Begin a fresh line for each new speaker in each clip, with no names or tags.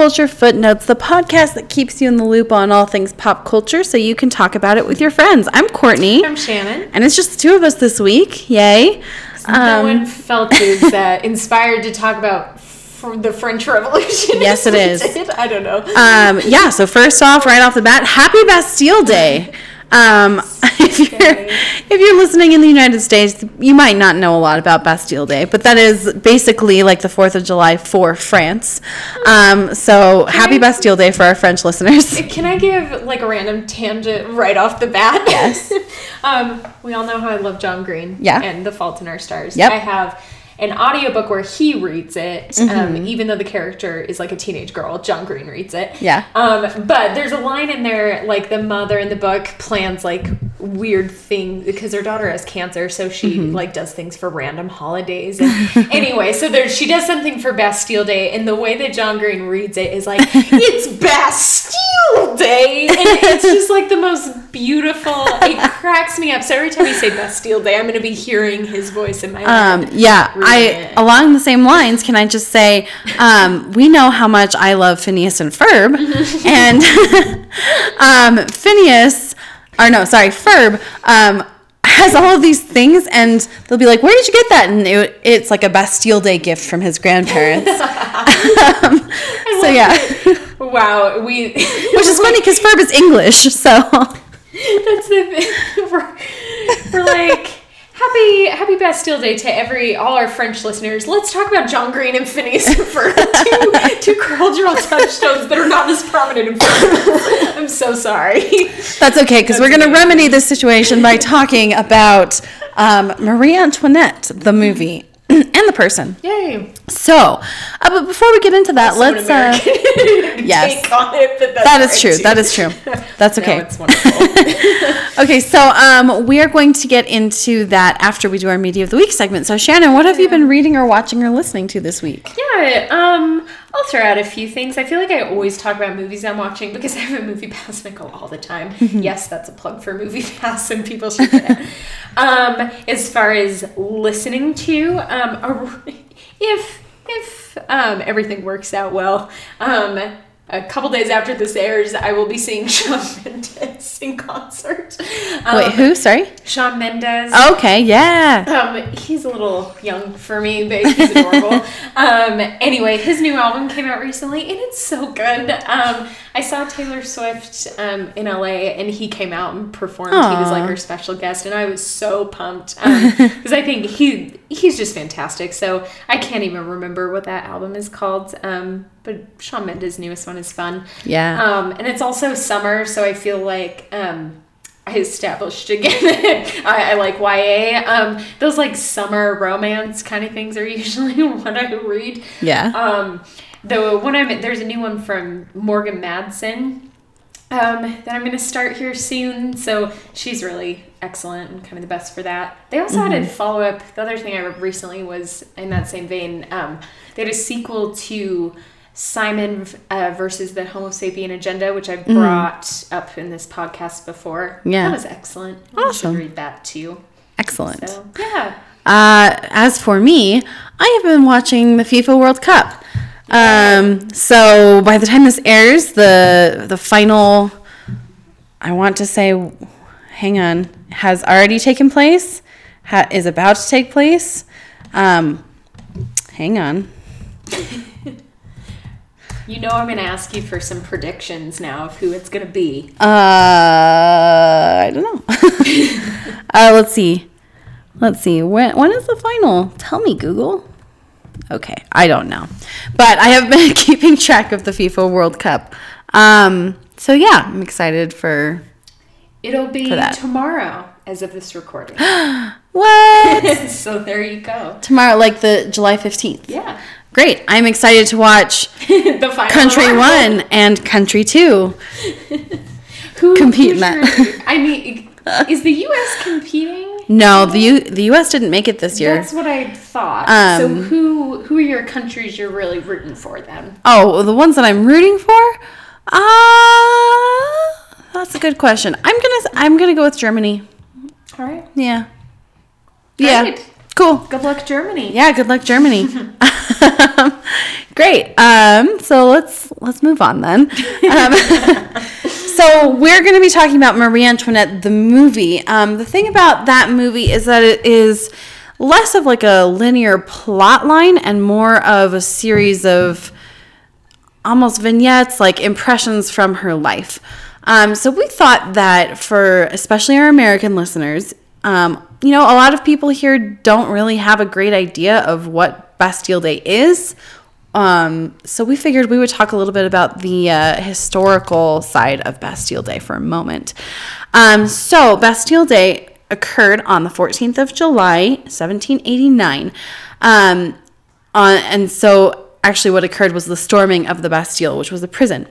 Culture Footnotes, the podcast that keeps you in the loop on all things pop culture so you can talk about it with your friends. I'm Courtenay.
I'm Shannon.
And it's just the two of us this week. Yay.
no
Um,
one felt uh, inspired to talk about the French Revolution.
Yes, it is.
did. I don't know.
um, yeah, so first off, right off the bat, happy Bastille Day. Um, if you're if you're listening in the United States, you might not know a lot about Bastille Day, but that is basically like the Fourth of July for France. Um, so happy
I-
Bastille Day for our French listeners.
Can I give like a random tangent right off the bat?
Yes.
um, we all know how I love John Green.
Yeah.
And The Fault in Our Stars.
Yep.
I have an audiobook where he reads it.
Mm-hmm.
Um, even though the character is like a teenage girl, John Green reads it.
Yeah.
Um, but there's a line in there like the mother in the book plans like weird things because her daughter has cancer, so she
Mm-hmm.
like does things for random holidays. And anyway, so there she does something for Bastille Day, and the way that John Green reads it is like it's Bastille Day, and it's just like the most beautiful. It cracks me up. So every time you say Bastille Day, I'm gonna be hearing his voice in my
Um,
head.
yeah, I along the same lines. Can I just say, um, we know how much I love Phineas and Ferb, and um, Phineas, or no, sorry, Ferb, um, has all of these things, and they'll be like, "Where did you get that?" And it, it's like a Bastille Day gift from his grandparents. um, so yeah,
Wow, we
which is funny because Ferb is English, so
That's the thing. We're, we're like happy happy Bastille Day to every all our French listeners. Let's talk about John Green and Phineas and Ferb, two, two cultural touchstones that are not as prominent in France. I'm so sorry.
That's okay, because we're going to remedy this situation by talking about um, Marie Antoinette, the movie, and the person.
Yay!
So, uh, but before we get into that,
an
let's. Uh, yes.
take on it, that's
that is true.
too.
That is true. That's
No,
okay.
wonderful.
okay, so um, we are going to get into that after we do our media of the week segment. So, Shannon, what have you been reading or watching or listening to this week?
Yeah, um, I'll throw out a few things. I feel like I always talk about movies I'm watching because I have a movie pass and I go all the time. yes, that's a plug for movie pass and people should get it. um, as far as listening to, um, a- if if um, everything works out well, um, a couple days after this airs, I will be seeing Shawn Mendes in concert. Um,
Wait, who? Sorry?
Shawn Mendes.
Okay, yeah.
Um, he's a little young for me, but he's adorable. um, anyway, his new album came out recently, and it's so good. Um, I saw Taylor Swift um, in LA, and he came out and performed. He was like her special guest, and I was so pumped because I think he he's just fantastic. So I can't even remember what that album is called. Um, but Shawn Mendes' newest one is fun.
Yeah.
Um, and it's also summer, so I feel like um, I established again I, I like YA. Um, those like summer romance kind of things are usually what I read.
Yeah.
Um, the one I'm there's a new one from Morgan Matson um, that I'm going to start here soon. So she's really excellent and kind of the best for that. They also had a follow up. The other thing I read recently was in that same vein. Um, they had a sequel to Simon uh, versus the Homo sapien agenda, which I've brought up in this podcast before.
Yeah.
that was excellent. You
Awesome.
should read that too.
Excellent.
So yeah.
Uh, as for me, I have been watching the FIFA World Cup. Um, so by the time this airs, the the final, I want to say, hang on, has already taken place, ha- is about to take place. Um, hang on.
You know I'm going to ask you for some predictions now of who it's going to be.
Uh, I don't know. uh, let's see. Let's see. When when is the final? Tell me, Google. Okay, I don't know, but I have been keeping track of the FIFA World Cup. Um, so yeah, I'm excited for
It'll be tomorrow as of this recording.
what
so there you go.
tomorrow, like the July 15th.
Yeah.
Great. I'm excited to watch
the final
Country. One and Country Two.
Who
compete in that.
I mean, is the U.S. competing?
No, the U- the U.S. didn't make it this year.
That's what I thought.
Um,
so who who are your countries you're really rooting for then?
Oh, the ones that I'm rooting for? Uh that's a good question. I'm gonna I'm gonna go with Germany.
All right.
Yeah. Yeah. Cool.
Good luck, Germany.
Yeah. Good luck, Germany. Great. Um, so let's let's move on then. Um, so we're going to be talking about Marie Antoinette, the movie. Um, the thing about that movie is that it is less of like a linear plot line and more of a series of almost vignettes, like impressions from her life. Um, so we thought that for especially our American listeners, um, you know, a lot of people here don't really have a great idea of what Bastille Day is. Um, so we figured we would talk a little bit about the uh, historical side of Bastille Day for a moment. Um, so Bastille Day occurred on the 14th of July, 1789. Um, on, and so actually what occurred was the storming of the Bastille, which was a prison.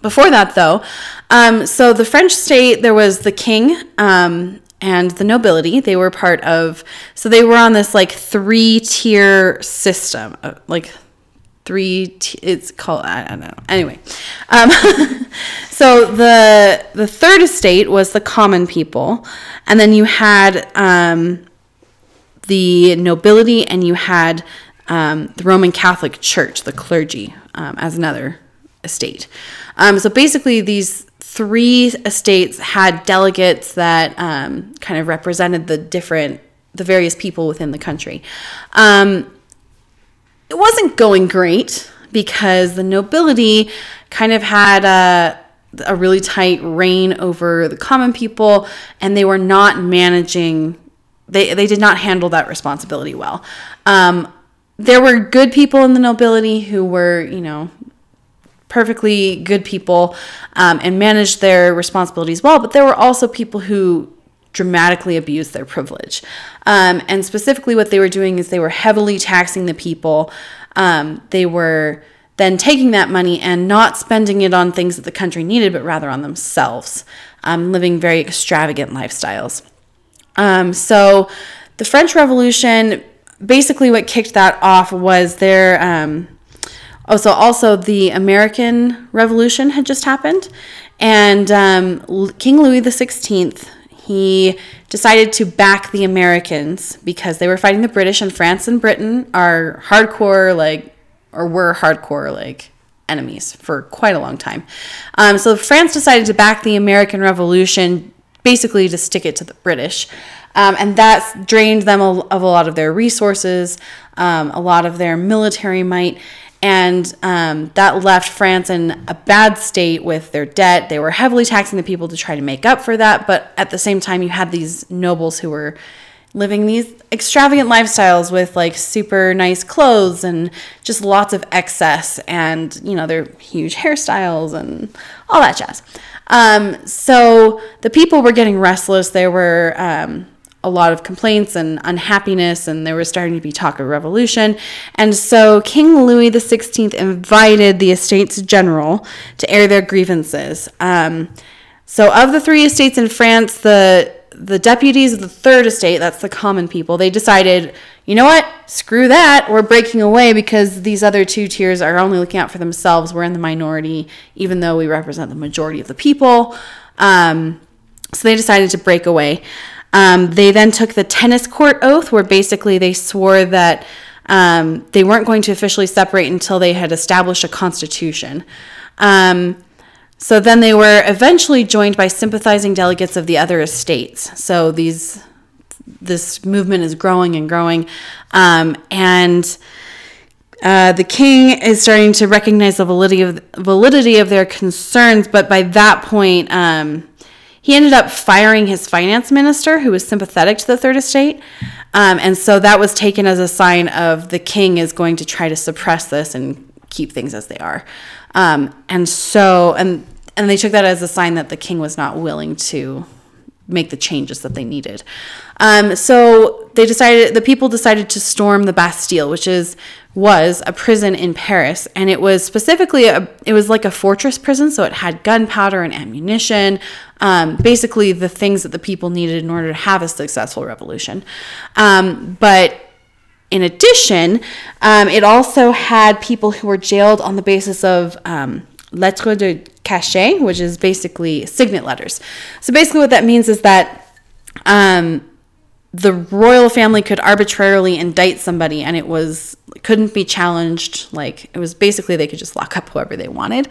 Before that, though, um, so the French state, there was the king um, and the nobility. They were part of, so they were on this like three tier system, uh, like three. T- it's called I don't know. Anyway, um, so the the third estate was the common people, and then you had um, the nobility, and you had um, the Roman Catholic Church, the clergy, um, as another estate. Um, so basically, these three estates had delegates that um, kind of represented the different, the various people within the country. Um, it wasn't going great because the nobility kind of had a, a really tight rein over the common people, and they were not managing. They, they did not handle that responsibility well. Um, there were good people in the nobility who were, you know, perfectly good people um, and managed their responsibilities well, but there were also people who dramatically abused their privilege. Um, and specifically, what they were doing is they were heavily taxing the people. Um, they were then taking that money and not spending it on things that the country needed, but rather on themselves, um, living very extravagant lifestyles. Um, so, the French Revolution basically what kicked that off was their um, oh so also the american revolution had just happened and um, king louis XVI, he decided to back the americans because they were fighting the british and france and britain are hardcore like or were hardcore like enemies for quite a long time um, so france decided to back the american revolution basically to stick it to the british um, and that drained them of a lot of their resources, um, a lot of their military might. And um, that left France in a bad state with their debt. They were heavily taxing the people to try to make up for that. But at the same time, you had these nobles who were living these extravagant lifestyles with like super nice clothes and just lots of excess and you know their huge hairstyles and all that jazz um, so the people were getting restless there were um, a lot of complaints and unhappiness, and there was starting to be talk of revolution. And so King Louis XVI invited the Estates General to air their grievances. Um, so, of the three estates in France, the the deputies of the third estate, that's the common people, they decided, you know what, screw that, we're breaking away because these other two tiers are only looking out for themselves. We're in the minority, even though we represent the majority of the people. Um, so they decided to break away. Um, they then took the tennis court oath, where basically they swore that um, they weren't going to officially separate until they had established a constitution. Um, so then they were eventually joined by sympathizing delegates of the other estates. So these this movement is growing and growing, um, and uh, the king is starting to recognize the validity of validity of their concerns. But by that point, um, he ended up firing his finance minister, who was sympathetic to the Third Estate. Um, and so that was taken as a sign of the king is going to try to suppress this and keep things as they are. Um, and so, and and they took that as a sign that the king was not willing to make the changes that they needed. Um, so they decided, the people decided to storm the Bastille, which is was a prison in Paris, and it was specifically a, it was like a fortress prison, so it had gunpowder and ammunition, um, basically the things that the people needed in order to have a successful revolution. Um, but in addition, um, it also had people who were jailed on the basis of um, lettres de cachet, which is basically signet letters. So basically, what that means is that um, the royal family could arbitrarily indict somebody and it was couldn't be challenged like it was basically they could just lock up whoever they wanted.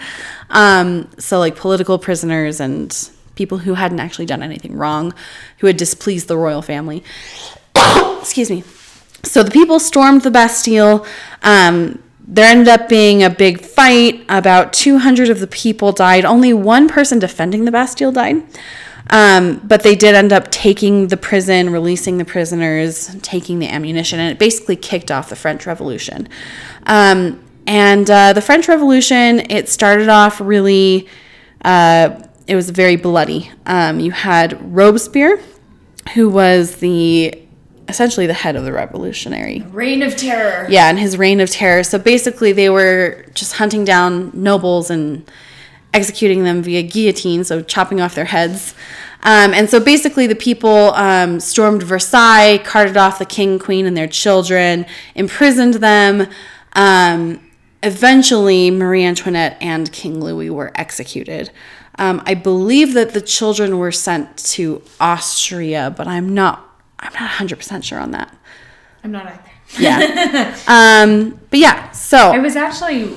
Um, so like political prisoners and people who hadn't actually done anything wrong who had displeased the royal family. Excuse me. So the people stormed the bastille um, there ended up being a big fight about 200 of the people died only one person defending the bastille died um, but they did end up taking the prison, releasing the prisoners, taking the ammunition, and it basically kicked off the French Revolution. Um, and uh, the French Revolution, it started off really, uh, it was very bloody. Um, you had Robespierre, who was the essentially the head of the revolutionary
Reign of Terror.
yeah, and his reign of terror. So basically, they were just hunting down nobles and executing them via guillotine, so chopping off their heads. Um, and so basically, the people um, stormed Versailles, carted off the king, queen, and their children, imprisoned them. Um, eventually, Marie Antoinette and King Louis were executed. Um, I believe that the children were sent to Austria, but I'm not. I'm not 100% sure on that.
I'm not either.
Yeah. um, but yeah, so
I was actually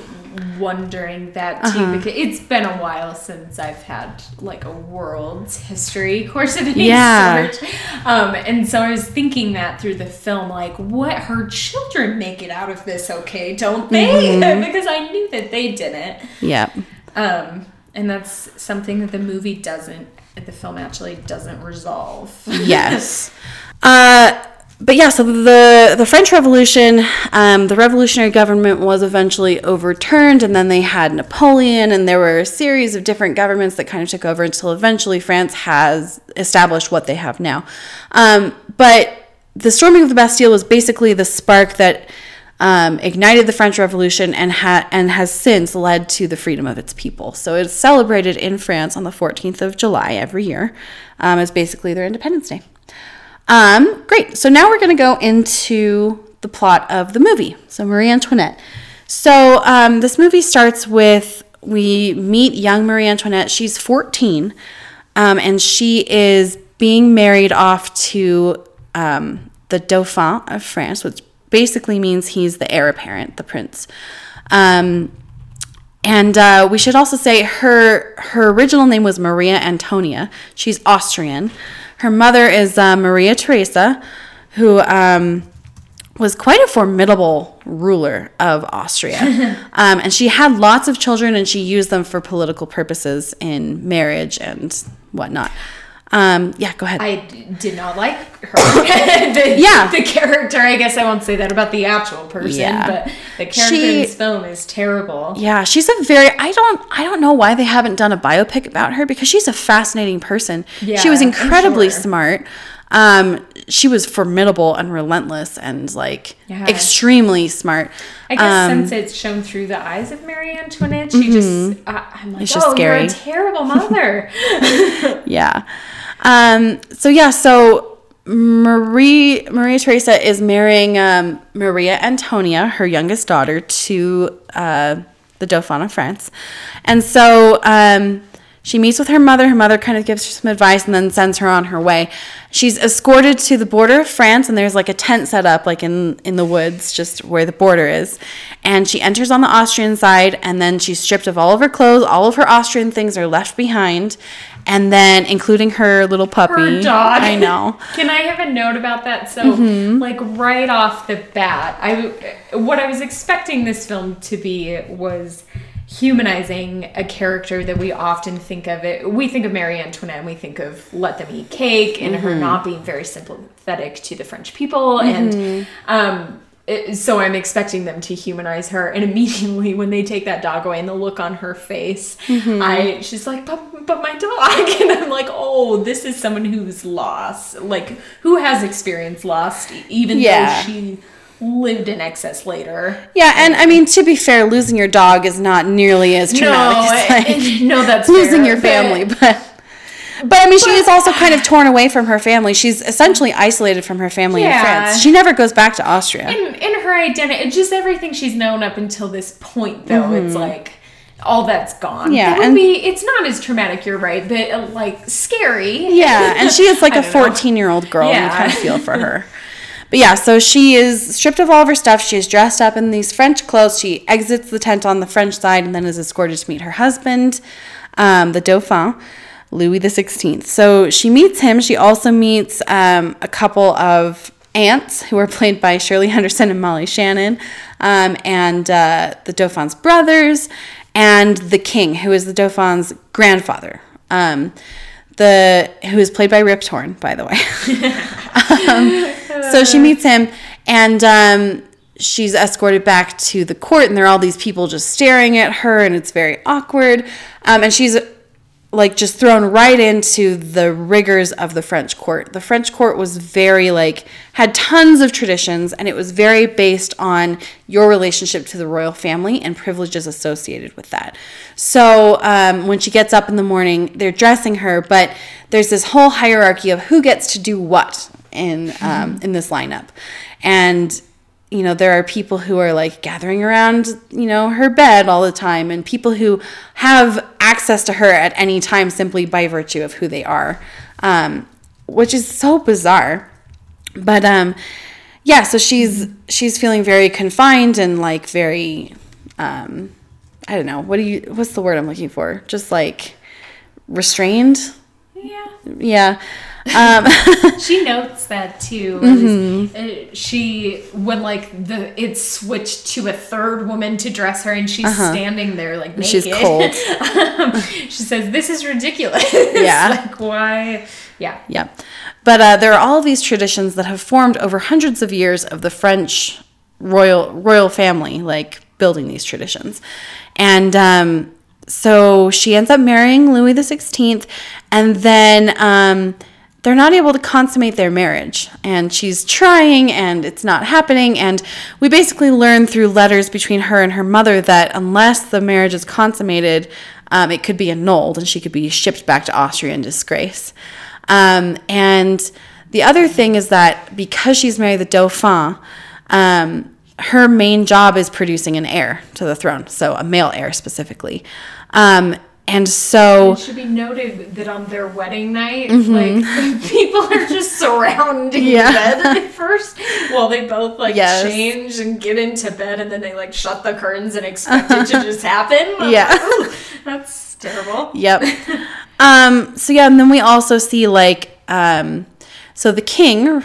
wondering that too
Uh-huh.
because it's been a while since I've had like a world's history course of any
Yeah.
sort. Um, and so I was thinking that through the film, like, what her children make it out of this okay, don't they?
Mm-hmm.
because I knew that they didn't.
yeah.
Um, and that's something that the movie doesn't, the film actually doesn't resolve.
yes. Uh, but yeah, so the the French Revolution, um, the revolutionary government was eventually overturned, and then they had Napoleon, and there were a series of different governments that kind of took over until eventually France has established what they have now. Um, but the storming of the Bastille was basically the spark that um, ignited the French Revolution and ha- and has since led to the freedom of its people. So it's celebrated in France on the 14th of July every year. Um, it's basically their Independence Day. Um, great. So now we're going to go into the plot of the movie. So Marie Antoinette. So um, this movie starts with we meet young Marie Antoinette. She's 14, um, and she is being married off to um, the Dauphin of France, which basically means he's the heir apparent, the prince. Um, and uh, we should also say her her original name was Maria Antonia. She's Austrian. Her mother is uh, Maria Theresa, who um, was quite a formidable ruler of Austria. um, and she had lots of children, and she used them for political purposes in marriage and whatnot. Um, yeah, go ahead.
I did not like her. the,
Yeah.
The character, I guess I won't say that about the actual person,
Yeah.
but the character
She-
in this film is terrible.
Yeah, she's a very I don't I don't know why they haven't done a biopic about her because she's a fascinating person.
Yeah,
she was incredibly
sure.
smart. Um she was formidable and relentless and like
Yeah.
extremely smart.
I guess
Um,
since it's shown through the eyes of Marie Antoinette, she just, I I'm like,
It's just
oh, you're a terrible mother.
yeah. Um, so yeah, so Marie Maria Theresa is marrying um, Maria Antonia, her youngest daughter, to uh, the Dauphin of France, and so um, she meets with her mother. Her mother kind of gives her some advice and then sends her on her way. She's escorted to the border of France, and there's like a tent set up, like in in the woods, just where the border is. And she enters on the Austrian side, and then she's stripped of all of her clothes. All of her Austrian things are left behind, and then including her little puppy.
Her dog.
I know.
Can I have a note about that? So,
Mm-hmm.
like right off the bat, I what I was expecting this film to be was humanizing a character that we often think of it. We think of Marie Antoinette, and we think of Let Them Eat Cake, and her
Mm-hmm.
not being very sympathetic to the French people, and um. it- So I'm expecting them to humanize her, and immediately when they take that dog away and the look on her face,
Mm-hmm.
I she's like, but but my dog, and I'm like, oh, this is someone who's lost, like who has experienced loss even
Yeah.
though she lived in excess later.
Yeah, and I mean to be fair, losing your dog is not nearly as traumatic as like,
no, that's
losing
fair,
your family, but but I mean she is also kind of torn away from her family. She's essentially isolated from her family in
Yeah.
France. She never goes back to Austria.
in, in her identity, just everything she's known up until this point, though, it's
Mm-hmm.
like all that's gone.
Yeah,
would
and-
be. It's not as traumatic. You're right, but uh, like scary.
Yeah, and she is like a 14 year old girl, and you
Yeah.
kind of feel for her. But yeah, so she is stripped of all of her stuff. She is dressed up in these French clothes. She exits the tent on the French side and then is escorted to meet her husband, um, the Dauphin, Louis XVI. So she meets him. She also meets um, a couple of aunts who are played by Shirley Henderson and Molly Shannon, um, and uh, the Dauphin's brothers, and the king, who is the Dauphin's grandfather. Um, the who is played by Rip Torn, by the way. so she meets him, and um, she's escorted back to the court, and there are all these people just staring at her, and it's very awkward. Um, and she's like just thrown right into the rigors of the French court. The French court was very like had tons of traditions and it was very based on your relationship to the royal family and privileges associated with that. So um, when she gets up in the morning, they're dressing her, but there's this whole hierarchy of who gets to do what in um, in this lineup, and you know there are people who are like gathering around you know her bed all the time and people who have access to her at any time simply by virtue of who they are um, which is so bizarre. But um yeah so she's she's feeling very confined and like very um i don't know what do you what's the word i'm looking for? Just like restrained?
Yeah.
yeah um
She notes that too.
Mm-hmm.
She when like the it switched to a third woman to dress her, and she's standing there like naked.
Uh-huh. She's cold.
Um, she says, "This is ridiculous."
Yeah.
like why? Yeah.
Yeah. But uh, there are all these traditions that have formed over hundreds of years of the French royal royal family, like building these traditions. And um, so she ends up marrying Louis the Sixteenth, and then um, they're not able to consummate their marriage. And she's trying, and it's not happening. And we basically learn through letters between her and her mother that unless the marriage is consummated, um, it could be annulled, and she could be shipped back to Austria in disgrace. Um, and the other thing is that because she's married the Dauphin, um, her main job is producing an heir to the throne, so a male heir specifically. Um, and so,
It should be noted that on their wedding night,
Mm-hmm.
like people are just surrounding
Yeah.
the bed at first, while they both like
Yes.
change and get into bed, and then they like shut the curtains and expect it to just happen. I'm
Yeah.
like, that's terrible.
yep. Um, so yeah, and then we also see like, um, so the king,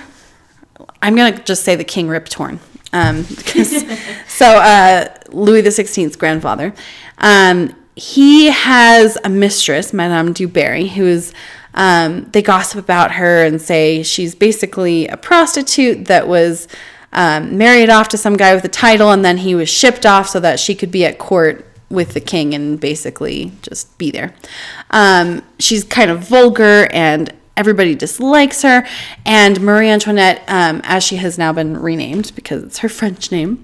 I'm gonna just say the king Rip Torn. Um, so uh, Louis the Sixteenth's grandfather, um, he has a mistress, Madame du Barry, who is. Um, they gossip about her and say she's basically a prostitute that was um, married off to some guy with a title, and then he was shipped off so that she could be at court with the king and basically just be there. Um, she's kind of vulgar and everybody dislikes her. And Marie Antoinette, um, as she has now been renamed because it's her French name,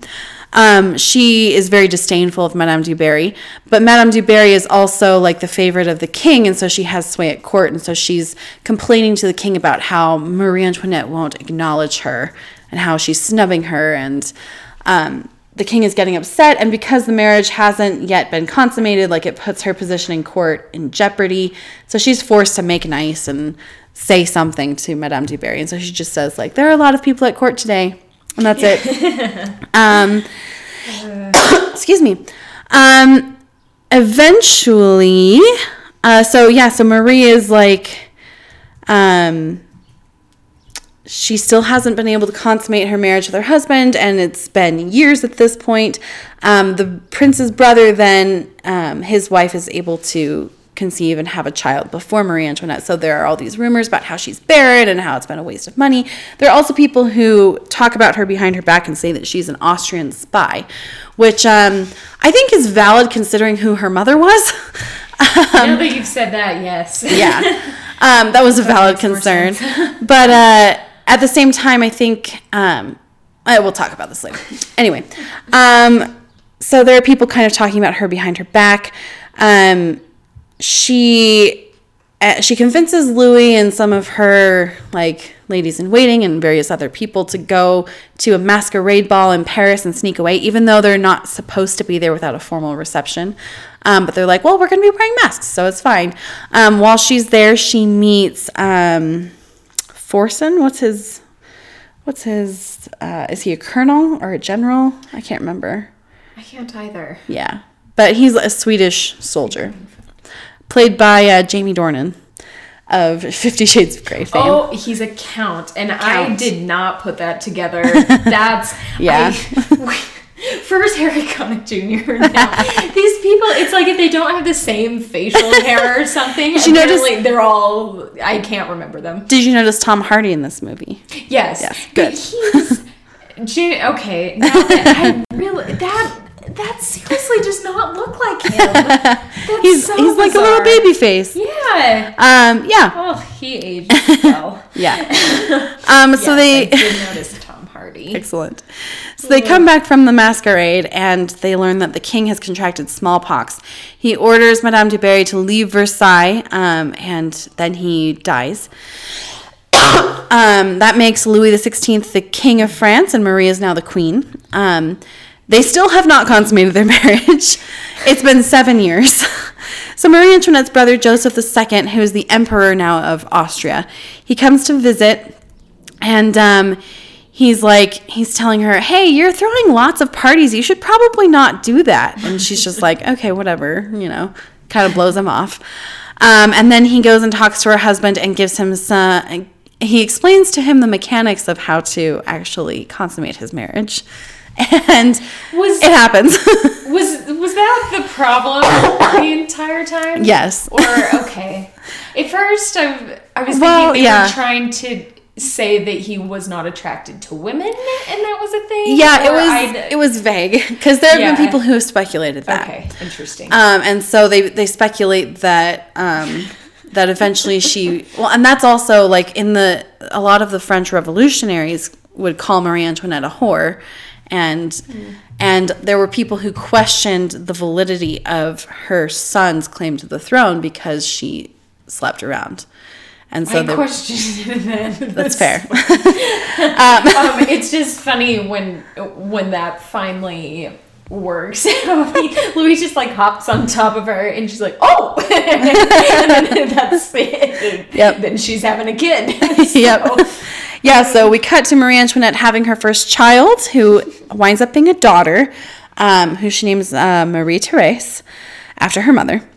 um, she is very disdainful of Madame du Barry. But Madame du Barry is also like the favorite of the king, and so she has sway at court. And so she's complaining to the king about how Marie Antoinette won't acknowledge her and how she's snubbing her and um, the king is getting upset and because the marriage hasn't yet been consummated like it puts her position in court in jeopardy so she's forced to make nice and say something to madame du barry and so she just says like there are a lot of people at court today and that's it um, excuse me um, eventually uh, so yeah so marie is like um, she still hasn't been able to consummate her marriage with her husband, and it's been years at this point. Um, the prince's brother, then, um, his wife is able to conceive and have a child before Marie Antoinette. So there are all these rumors about how she's barren and how it's been a waste of money. There are also people who talk about her behind her back and say that she's an Austrian spy, which um, I think is valid considering who her mother was.
now that you've said that, yes.
yeah um, that was a valid concern but uh, at the same time i think um, I, we'll talk about this later anyway um, so there are people kind of talking about her behind her back um, she uh, she convinces Louis and some of her like ladies in waiting and various other people to go to a masquerade ball in Paris and sneak away, even though they're not supposed to be there without a formal reception. Um, but they're like, well, we're going to be wearing masks, so it's fine. Um, while she's there, she meets um, Fersen. What's his? What's his? Uh, is he a colonel or a general? I can't remember.
I can't either.
Yeah, but he's a Swedish soldier, played by uh, Jamie Dornan of Fifty Shades of Grey fame.
Oh, he's a count, and I did not put that together. That's
Yeah.
I- First Harry Connick Jr. Now, these people, it's like if they don't have the same facial hair or something.
Did you notice-
they're all. I can't remember them.
Did you notice Tom Hardy in this movie?
Yes.
Yes,
But
good.
he's. Okay. Now that I really that that seriously does not look like him.
He's
so
he's like a little baby face.
Yeah.
Um, yeah,
Oh, he aged well.
yeah. Um, so
Yes,
they
I did notice Tom Hardy.
excellent. So they come back from the masquerade and they learn that the king has contracted smallpox. He orders Madame du Barry to leave Versailles, um, and then he dies. Um, that makes Louis XVI the king of France, and Marie is now the queen. Um, they still have not consummated their marriage. It's been seven years. So Marie Antoinette's brother Joseph II, who is the emperor now of Austria, he comes to visit, and um, he's like, he's telling her, "Hey, you're throwing lots of parties. You should probably not do that." And she's just like, "Okay, whatever," you know, kind of blows him off. Um, and then he goes and talks to her husband and gives him some. He explains to him the mechanics of how to actually consummate his marriage, and
Was-
it happens.
Was was that the problem the entire time?
yes.
Or okay. At first, I I was
Well,
thinking they
yeah.
were trying to say that he was not attracted to women, and that was a thing.
Yeah, it was
I'd-
it was vague because there have
Yeah.
been people who have speculated that.
okay. Interesting.
Um, and so they they speculate that um, that eventually she well, and that's also like in the a lot of the French revolutionaries would call Marie Antoinette a whore, and and there were people who questioned the validity of her son's claim to the throne because she slept around, and so
I
they-
questioned it then.
that's fair.
um, it's just funny when when that finally works. Louise just like hops on top of her, and she's like, "Oh!" and then that's it.
Yep.
Then she's having a kid.
yep. Yeah, so we cut to Marie Antoinette having her first child, who winds up being a daughter, um, who she names uh, Marie Therese after her mother.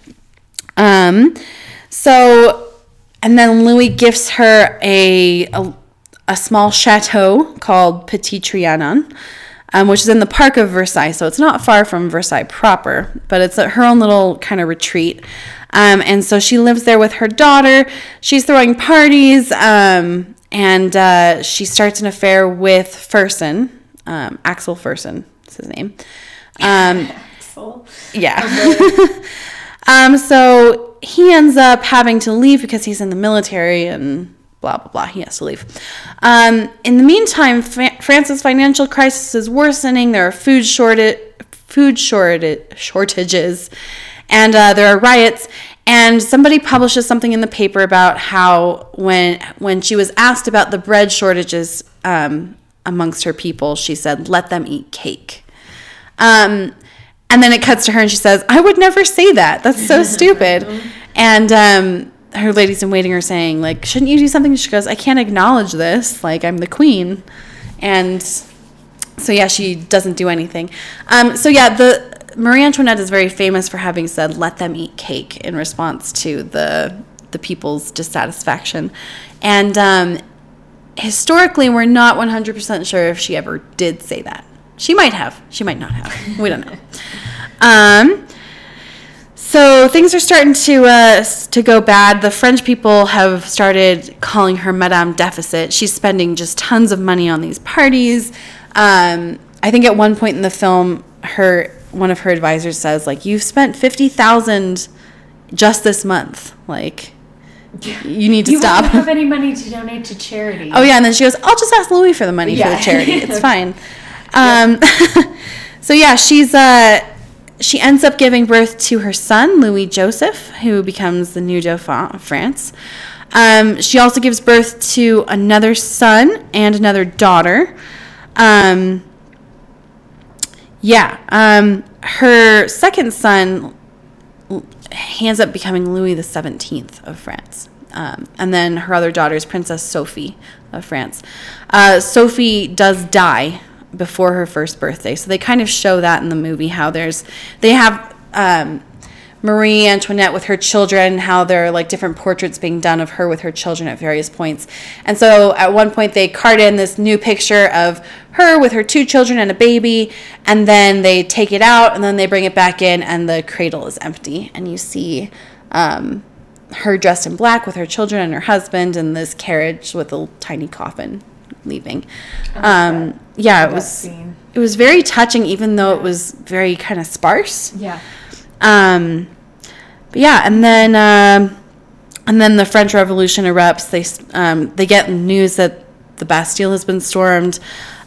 Um, so, and then Louis gifts her a, a, a small chateau called Petit Trianon, um, which is in the park of Versailles. So it's not far from Versailles proper, but it's her own little kind of retreat. Um, and so she lives there with her daughter. She's throwing parties, um, and uh, she starts an affair with Fersen, um, Axel Fersen is his name. Um,
Axel.
yeah. um, so he ends up having to leave because he's in the military and blah, blah, blah. He has to leave. Um, in the meantime, Fa- France's financial crisis is worsening. There are food shortage, food shortage, shortages, and uh, there are riots. And somebody publishes something in the paper about how when when she was asked about the bread shortages um, amongst her people, she said, "Let them eat cake." Um, and then it cuts to her and she says, I would never say that. That's so stupid. And um, her ladies in waiting are saying, like, shouldn't you do something? She goes, I can't acknowledge this. Like, I'm the queen. And so, yeah, she doesn't do anything. Um, so, yeah, the Marie Antoinette is very famous for having said, let them eat cake in response to the, the people's dissatisfaction. And um, historically, we're not 100% sure if she ever did say that. She might have. She might not have. We don't know. Um, so things are starting to uh, to go bad. The French people have started calling her Madame Deficit. She's spending just tons of money on these parties. Um, I think at one point in the film, her one of her advisors says like, "You've spent fifty thousand just this month. Like, you need to stop
You
stop."
won't have any money to donate to charity.
Oh yeah, and then she goes, "I'll just ask Louis for the money for the charity. It's fine." Um, so yeah, she's uh, she ends up giving birth to her son, Louis Joseph, who becomes the new Dauphin of France. Um, she also gives birth to another son and another daughter. Um, yeah, um, her second son ends up becoming Louis the Seventeenth of France, um, and then her other daughter is Princess Sophie of France. Uh, Sophie does die before her first birthday, so they kind of show that in the movie how there's they have um, Marie Antoinette with her children, how there are like different portraits being done of her with her children at various points. And so at one point they cart in this new picture of her with her two children and a baby, and then they take it out and then they bring it back in, and the cradle is empty. And you see um, her dressed in black with her children and her husband in this carriage with a tiny coffin leaving. Um, yeah, it was
scene.
it was very touching, even though it was very kind of sparse.
Yeah.
Um, but yeah, and then um, and then the French Revolution erupts. They um, they get news that the Bastille has been stormed.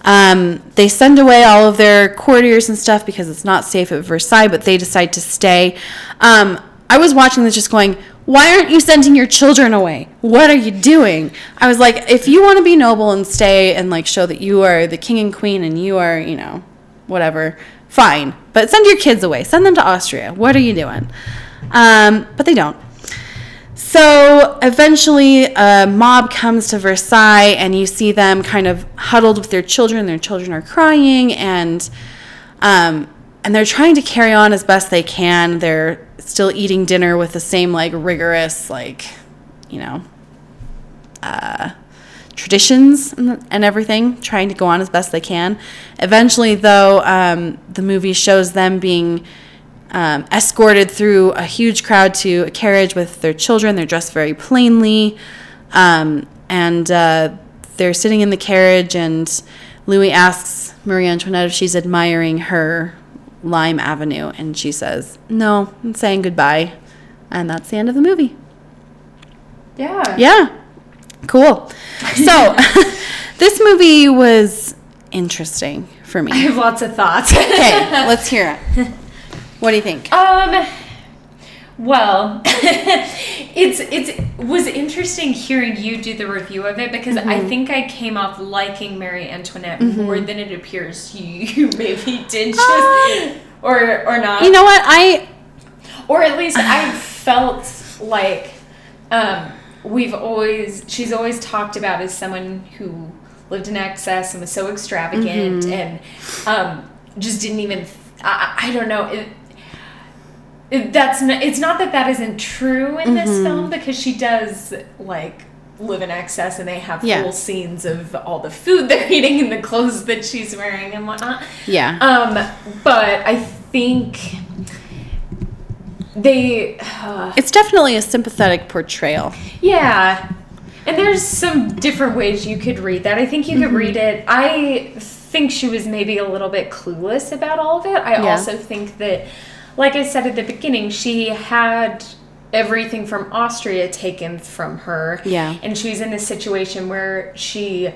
Um, they send away all of their courtiers and stuff because it's not safe at Versailles, but they decide to stay. Um, I was watching this just going, why aren't you sending your children away? What are you doing? I was like, if you want to be noble and stay and like show that you are the king and queen and you are, you know, whatever, fine. But send your kids away. Send them to Austria. What are you doing? Um, but they don't. So eventually, a mob comes to Versailles, and you see them kind of huddled with their children. Their children are crying, and um, and they're trying to carry on as best they can. They're still eating dinner with the same like rigorous, like you know, uh, traditions and, everything, trying to go on as best they can. Eventually, though, um, the movie shows them being um, escorted through a huge crowd to a carriage with their children. They're dressed very plainly, um, and uh, they're sitting in the carriage. And Louis asks Marie Antoinette if she's admiring her Lime Avenue, and she says, "No, I'm saying goodbye." And that's the end of the movie.
Yeah.
Yeah. Cool. So, this movie was interesting for me.
I have lots of thoughts.
Okay, let's hear it. What do you think?
Um. Well, it's it's was interesting hearing you do the review of it because I
Mm-hmm.
think I came off liking Marie Antoinette more than it appears you, you maybe did just
Uh,
or or not.
You know what? I
or at least I felt like um, we've always she's always talked about as someone who lived in excess and was so extravagant and um, just didn't even I, I don't know it, it, that's not, it's not that that isn't true in this film because she does like live in excess and they have
Yeah.
full scenes of all the food they're eating and the clothes that she's wearing and whatnot
yeah.
um, but I think they, uh,
It's definitely a sympathetic portrayal.
yeah. And there's some different ways you could read that. I think you could read it. I think she was maybe a little bit clueless about all of it. I
Yeah.
also think that, like I said at the beginning, she had everything from Austria taken from her.
Yeah.
And she's in this situation where she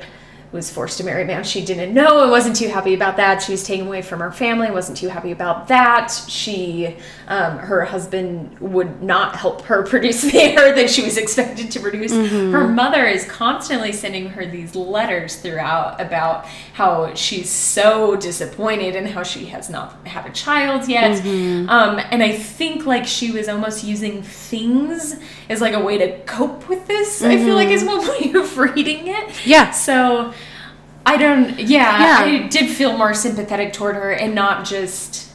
was forced to marry a man she didn't know and wasn't too happy about that. She was taken away from her family, wasn't too happy about that. She, um, her husband would not help her produce the heir that she was expected to produce. Her mother is constantly sending her these letters throughout about how she's so disappointed and how she has not had a child yet. Um, and I think like she was almost using things as like a way to cope with this. I feel like is one way of reading it.
Yeah.
So I don't yeah,
Yeah.
I did feel more sympathetic toward her and not just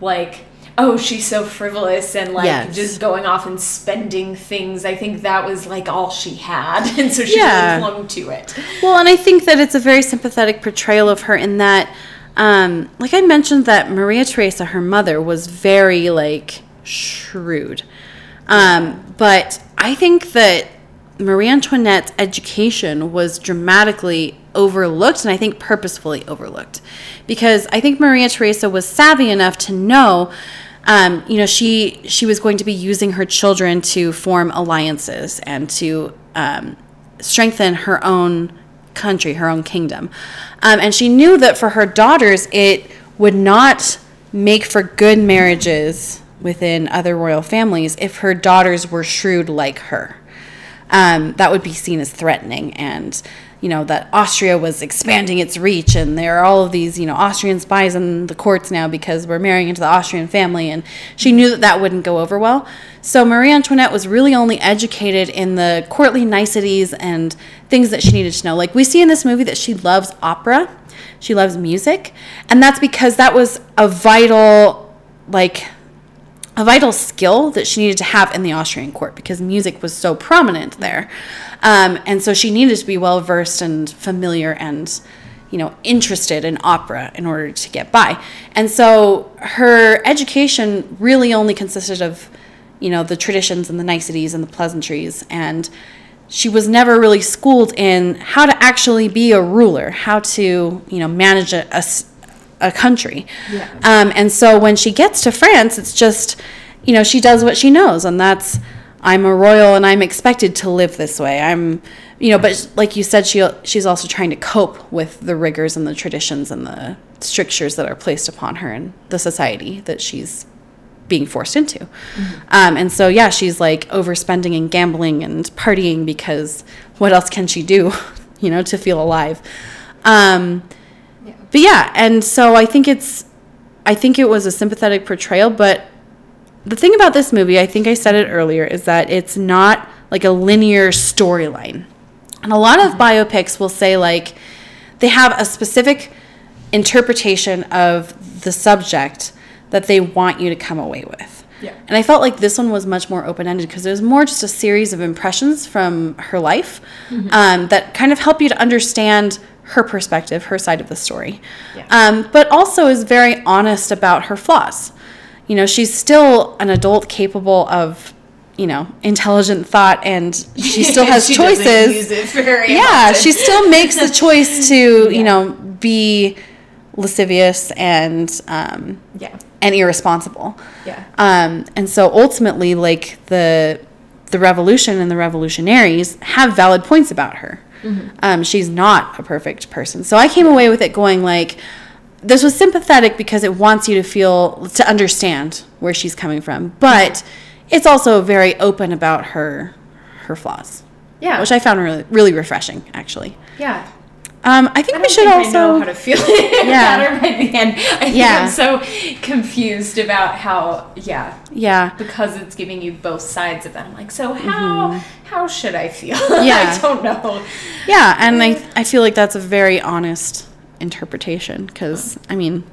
like oh she's so frivolous and like
Yes.
just going off and spending things. I think that was like all she had and so she
Yeah.
really clung to it.
Well, and I think that it's a very sympathetic portrayal of her in that, um, like I mentioned, that Maria Theresa, her mother, was very like shrewd. Um, but I think that Marie Antoinette's education was dramatically overlooked, and I think purposefully overlooked, because I think Maria Theresa was savvy enough to know. Um, you know, she she was going to be using her children to form alliances and to um, strengthen her own country, her own kingdom. Um, and she knew that for her daughters, it would not make for good marriages within other royal families if her daughters were shrewd like her. Um, that would be seen as threatening, and you know that Austria was expanding its reach, and there are all of these you know Austrian spies in the courts now because we're marrying into the Austrian family, and she knew that that wouldn't go over well. So Marie Antoinette was really only educated in the courtly niceties and things that she needed to know. Like we see in this movie that she loves opera, she loves music, and that's because that was a vital like a vital skill that she needed to have in the Austrian court because music was so prominent there. Um, and so she needed to be well versed and familiar and, you know, interested in opera in order to get by. And so her education really only consisted of, you know, the traditions and the niceties and the pleasantries. And she was never really schooled in how to actually be a ruler, how to, you know, manage a, a a country.
Yeah.
Um, and so when she gets to France, it's just, you know, she does what she knows, and that's I'm a royal and I'm expected to live this way. I'm, you know, but like you said, she she's also trying to cope with the rigors and the traditions and the strictures that are placed upon her in the society that she's being forced into. Um, and so, yeah, she's like overspending and gambling and partying because what else can she do, you know, to feel alive? Um,
Yeah.
but yeah, and so I think it's, I think it was a sympathetic portrayal. But the thing about this movie, I think I said it earlier, is that it's not like a linear storyline. And a lot of biopics will say like they have a specific interpretation of the subject that they want you to come away with.
Yeah.
And I felt like this one was much more open ended because it was more just a series of impressions from her life um, that kind of help you to understand her perspective, her side of the story.
Yeah.
Um, but also is very honest about her flaws. You know, she's still an adult capable of, you know, intelligent thought and she still has
She
choices
use it very
yeah,
often.
she still makes the choice to, you know, be lascivious and um,
yeah.
And irresponsible.
Yeah.
Um, and so ultimately, like the the revolution and the revolutionaries have valid points about her. Um, she's not a perfect person. So I came away with it going like, this was sympathetic because it wants you to feel to understand where she's coming from, but it's also very open about her her flaws,
Yeah.
which I found really really refreshing actually.
yeah.
Um, I think
I
we should
think
also.
I know how to feel it
Yeah.
better by the end. I think
Yeah.
I'm so confused about how, yeah,
yeah,
because it's giving you both sides of it. I'm like, so how how should I feel?
Yeah.
I don't know.
yeah, and I I feel like that's a very honest interpretation because I mean,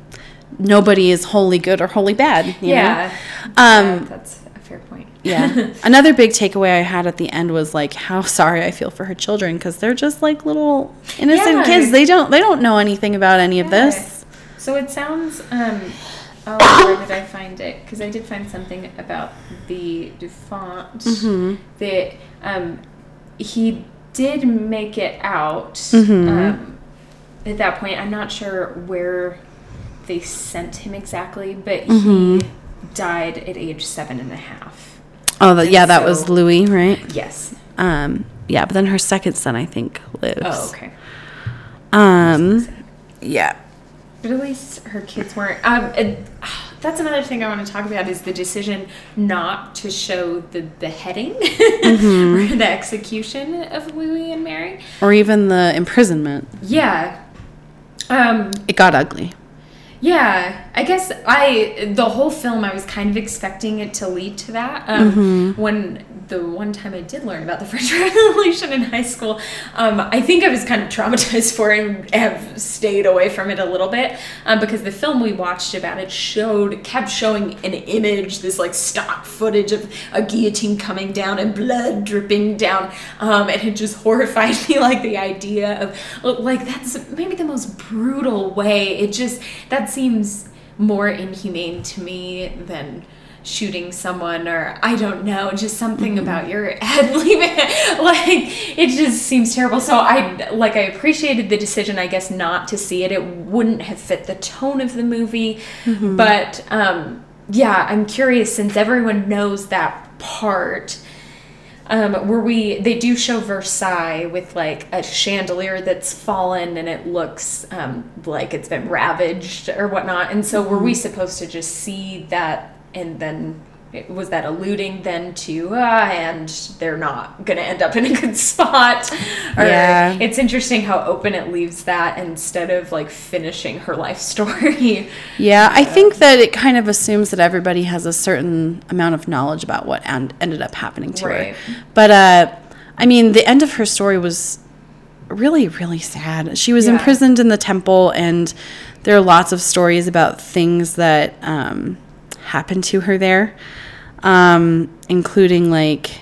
nobody is wholly good or wholly bad. you know?
Yeah.
Um,
Yeah, that's fair point.
Yeah. Another big takeaway I had at the end was like how sorry I feel for her children because they're just like little innocent
Yeah.
kids. They don't they don't know anything about any of this.
So it sounds. Um, oh, where did I find it? Because I did find something about the Dauphin
Mm-hmm.
that um, he did make it out.
Mm-hmm.
Um, at that point, I'm not sure where they sent him exactly, but
Mm-hmm.
he died at age seven and a half.
Oh, yeah, that was Louis, right?
Yes.
Um, yeah, but then her second son I think lives.
Oh, okay.
Um, yeah.
But at least her kids weren't. Um, and, ah, that's another thing I want to talk about is the decision not to show the beheading
Mm-hmm.
or the execution of Louis and Mary.
Or even the imprisonment.
Yeah. Um,
It got ugly.
Yeah, I guess I the whole film I was kind of expecting it to lead to that. Um,
Mm-hmm.
When the one time I did learn about the French Revolution in high school, um, I think I was kind of traumatized for it and have stayed away from it a little bit um, because the film we watched about it showed kept showing an image, this like stock footage of a guillotine coming down and blood dripping down, um, and it just horrified me. Like the idea of like that's maybe the most brutal way. It just that seems more inhumane to me than shooting someone or I don't know, just something about your head leaving like it just seems terrible. So I like I appreciated the decision I guess not to see it. It wouldn't have fit the tone of the movie. But um yeah, I'm curious since everyone knows that part um, where we they do show Versailles with like a chandelier that's fallen and it looks um, like it's been ravaged or whatnot. And so were we
Mm-hmm.
supposed to just see that and then was that alluding then to uh, and they're not going to end up in a good spot or
Yeah.
it's interesting how open it leaves that instead of like finishing her life story
Yeah, I think that it kind of assumes that everybody has a certain amount of knowledge about what and ended up happening to
Right.
her. But uh, I mean, the end of her story was really, really sad. She was
Yeah.
imprisoned in the temple, and there are lots of stories about things that um, happened to her there, um, including like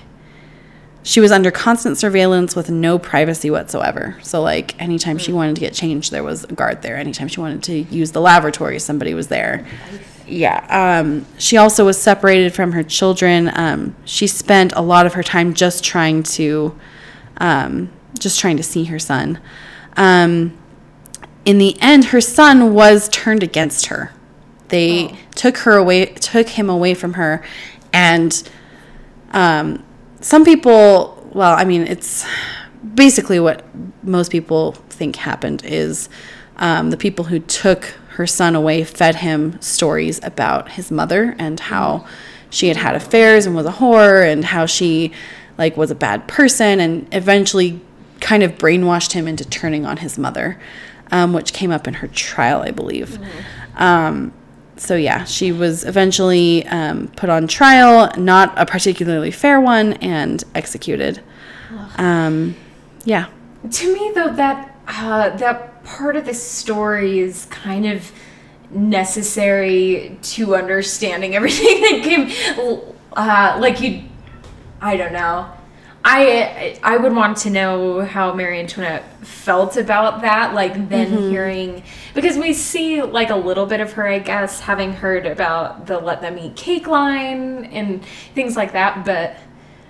she was under constant surveillance with no privacy whatsoever. So like anytime she wanted to get changed, there was a guard there. Anytime she wanted to use the lavatory, somebody was there. Yeah. Um, she also was separated from her children. Um, she spent a lot of her time just trying to, um, just trying to see her son. Um, in the end, her son was turned against her. They
Oh.
took her away, took him away from her, and um, some people, well, I mean, it's basically what most people think happened is um, the people who took her son away fed him stories about his mother and how she had had affairs and was a whore and how she like was a bad person and eventually kind of brainwashed him into turning on his mother um, which came up in her trial i believe. Um, so yeah, she was eventually um, put on trial, not a particularly fair one, and executed. Um, yeah,
to me though that uh, that part of the story is kind of necessary to understanding everything that came uh, like you i don't know I I would want to know how Marie Antoinette felt about that, like then hearing because we see like a little bit of her, I guess, having heard about the let them eat cake line and things like that, but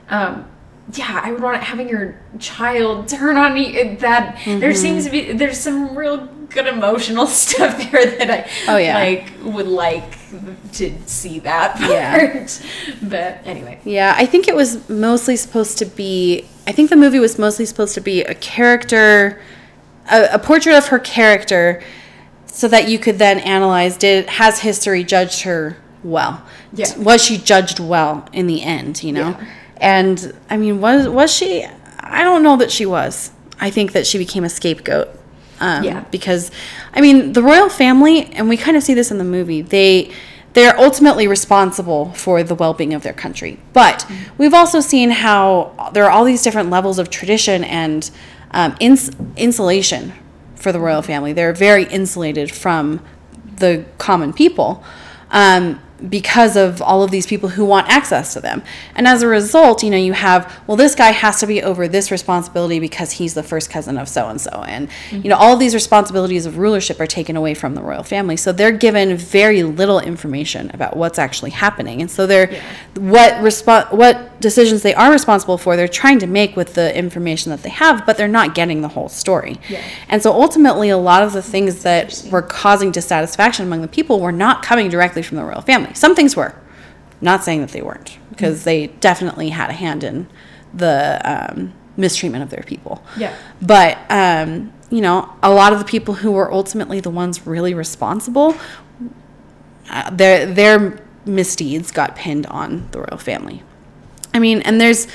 um yeah, I would want having your child turn on you that there seems to be there's some real good emotional stuff there that I
Oh, yeah.
like would like to see that part.
Yeah.
But anyway.
yeah. I think it was mostly supposed to be. I think the movie was mostly supposed to be a character, a, a portrait of her character, so that you could then analyze: Did has history judged her well?
Yeah.
Was she judged well in the end? You know.
Yeah.
And I mean, was was she? I don't know that she was. I think that she became a scapegoat. Um,
Yeah.
Because, I mean, the royal family, and we kind of see this in the movie. They they're ultimately responsible for the well-being of their country. But we've also seen how there are all these different levels of tradition and um, ins- insulation for the royal family. They're very insulated from the common people um, because of all of these people who want access to them. And as a result, you know, you have, well, this guy has to be over this responsibility because he's the first cousin of so and so. And, you know, all of these responsibilities of rulership are taken away from the royal family. So they're given very little information about what's actually happening. And so they're, what, respo- what decisions they are responsible for, they're trying to make with the information that they have, but they're not getting the whole story.
Yeah.
And so ultimately, a lot of the things that were causing dissatisfaction among the people were not coming directly from the royal family. Some things were. Not saying that they weren't, because they definitely had a hand in the um, mistreatment of their people.
Yeah.
But, um, you know, a lot of the people who were ultimately the ones really responsible, uh, their, their misdeeds got pinned on the royal family. I mean, and there's,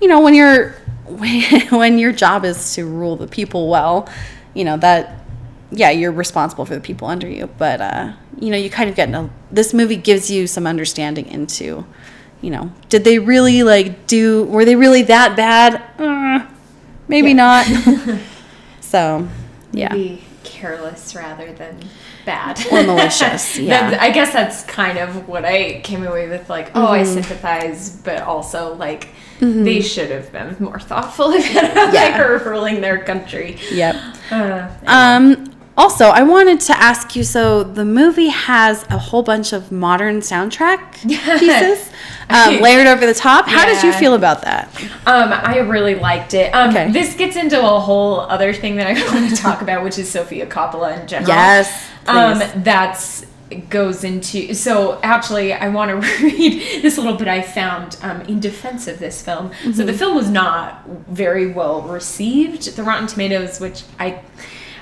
you know, when you're when your job is to rule the people well, you know that, yeah, you're responsible for the people under you. But uh, you know, you kind of get a, this movie gives you some understanding into, you know, did they really like do? Were they really that bad? Uh, maybe
Yeah.
not. so, yeah.
Maybe careless rather than bad
Or malicious, yeah.
That- I guess that's kind of what I came away with. Like, oh, I
Mm-hmm.
sympathize, but also like they should have been more thoughtful about
Yeah.
like ruling their country.
Yep.
Uh,
Um, also, I wanted to ask you so the movie has a whole bunch of modern soundtrack pieces um, layered over the top. How did you feel about that?
Um, I really liked it. Um,
Okay.
This gets into a whole other thing that I want to talk about, which is Sofia Coppola in general.
Yes,
Um, that's goes into so actually i want to read this little bit i found um, in defense of this film so the film was not very well received the rotten tomatoes which i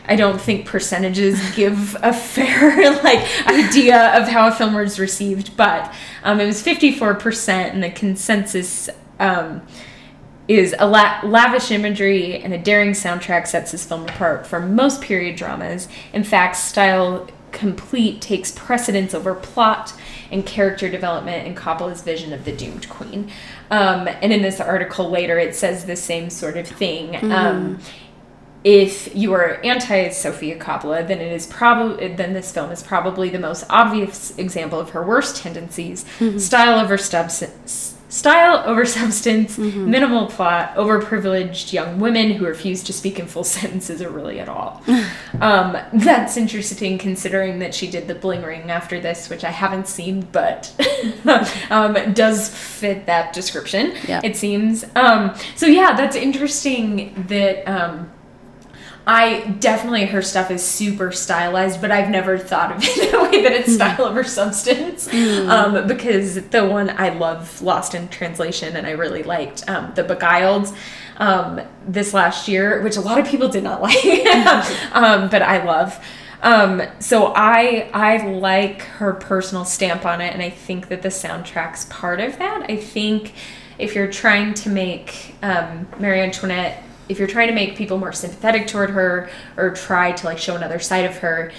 i don't think percentages give a fair like idea of how a film was received but um, it was 54% and the consensus um, is a la- lavish imagery and a daring soundtrack sets this film apart from most period dramas. In fact, style complete takes precedence over plot and character development in Coppola's vision of the doomed queen. Um, and in this article later, it says the same sort of thing. Um, if you are anti Sofia Coppola, then it is probably then this film is probably the most obvious example of her worst tendencies: style over substance. Style over substance, minimal plot, overprivileged young women who refuse to speak in full sentences or really at all. um, that's interesting considering that she did the Bling Ring after this, which I haven't seen, but um, does fit that description.
Yeah.
It seems. Um, so yeah, that's interesting that. I definitely her stuff is super stylized, but I've never thought of it in a way that it's style over substance. Um, because the one I love, Lost in Translation, and I really liked um, the Beguiled um, this last year, which a lot of people did not like, um, but I love. Um, so I I like her personal stamp on it, and I think that the soundtrack's part of that. I think if you're trying to make um, Marie Antoinette if you're trying to make people more sympathetic toward her or try to like show another side of her